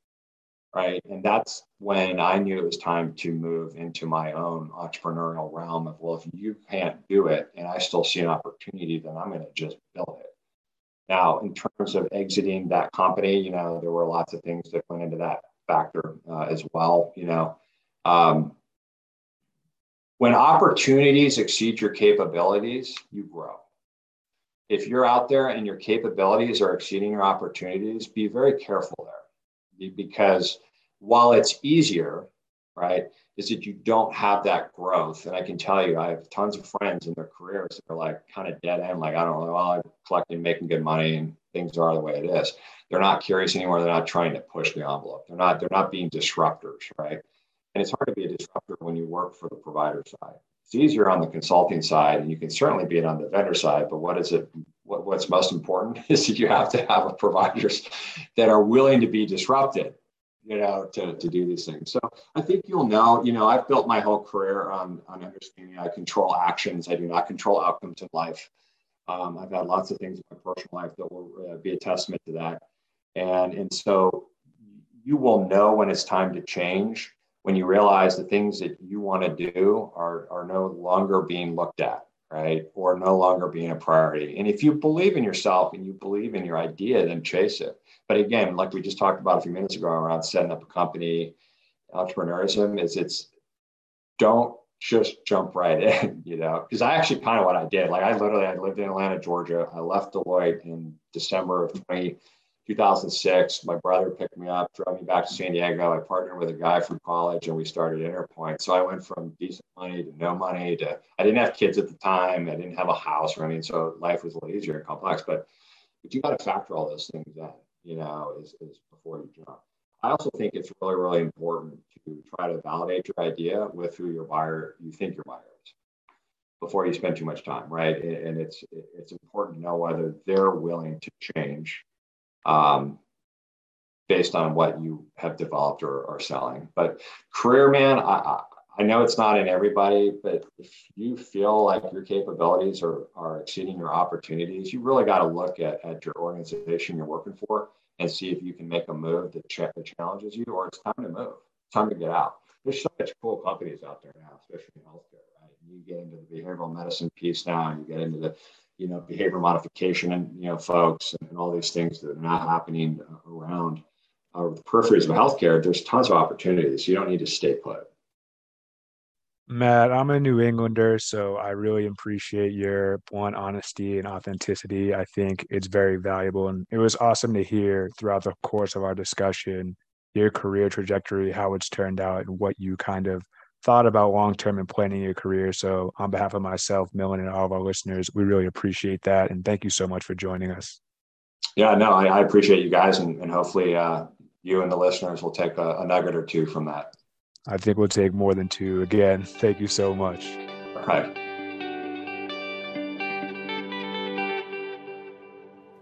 right? And that's when I knew it was time to move into my own entrepreneurial realm of, well, if you can't do it and I still see an opportunity, then I'm going to just build it. Now, in terms of exiting that company, you know, there were lots of things that went into that factor uh, as well. You know, um, when opportunities exceed your capabilities, you grow. If you're out there and your capabilities are exceeding your opportunities, be very careful there because while it's easier, right, is that you don't have that growth. And I can tell you, I have tons of friends in their careers that are like kind of dead end, like, I don't know, well, I'm collecting, making good money and things are the way it is. They're not curious anymore. They're not trying to push the envelope. They're not, they're not being disruptors, right? And it's hard to be a disruptor when you work for the provider side. It's easier on the consulting side, and you can certainly be it on the vendor side. But what is it? What, what's most important is that you have to have providers that are willing to be disrupted you know, to, to do these things. So I think you'll know, you know, I've built my whole career on, on understanding I control actions. I do not control outcomes in life. Um, I've had lots of things in my personal life that will uh, be a testament to that. And, and so you will know when it's time to change when you realize the things that you want to do are, are no longer being looked at right? Or no longer being a priority. And if you believe in yourself and you believe in your idea, then chase it. But again, like we just talked about a few minutes ago around setting up a company, entrepreneurism is it's don't just jump right in, you know, because I actually kind of what I did. Like I literally, I lived in Atlanta, Georgia. I left Deloitte in December of 20, 2006, my brother picked me up, drove me back to San Diego. I partnered with a guy from college and we started Interpoint. So I went from decent money to no money to, I didn't have kids at the time. I didn't have a house or anything. So life was a little easier and complex, but, but you got to factor all those things in, you know, is, is before you jump. I also think it's really, really important to try to validate your idea with who your buyer, you think your buyer is before you spend too much time, right? And it's, it's important to know whether they're willing to change um, based on what you have developed or are selling. But career man, I, I know it's not in everybody, but if you feel like your capabilities are, are exceeding your opportunities, you really got to look at, at your organization you're working for and see if you can make a move that, ch- that challenges you or it's time to move. Time to get out. There's so much cool companies out there now, especially in healthcare, right? You get into the behavioral medicine piece now, and you get into the you know, behavior modification and, you know, folks and, and all these things that are not happening around uh, the peripheries of healthcare, there's tons of opportunities. You don't need to stay put. Matt, I'm a New Englander, so I really appreciate your one honesty and authenticity. I think it's very valuable. And it was awesome to hear throughout the course of our discussion your career trajectory, how it's turned out, and what you kind of thought about long term and planning your career. So, on behalf of myself, Millen, and all of our listeners, we really appreciate that. And thank you so much for joining us. Yeah, no, I, I appreciate you guys. And, and hopefully, uh, you and the listeners will take a, a nugget or two from that. I think we'll take more than two. Again, thank you so much. Right.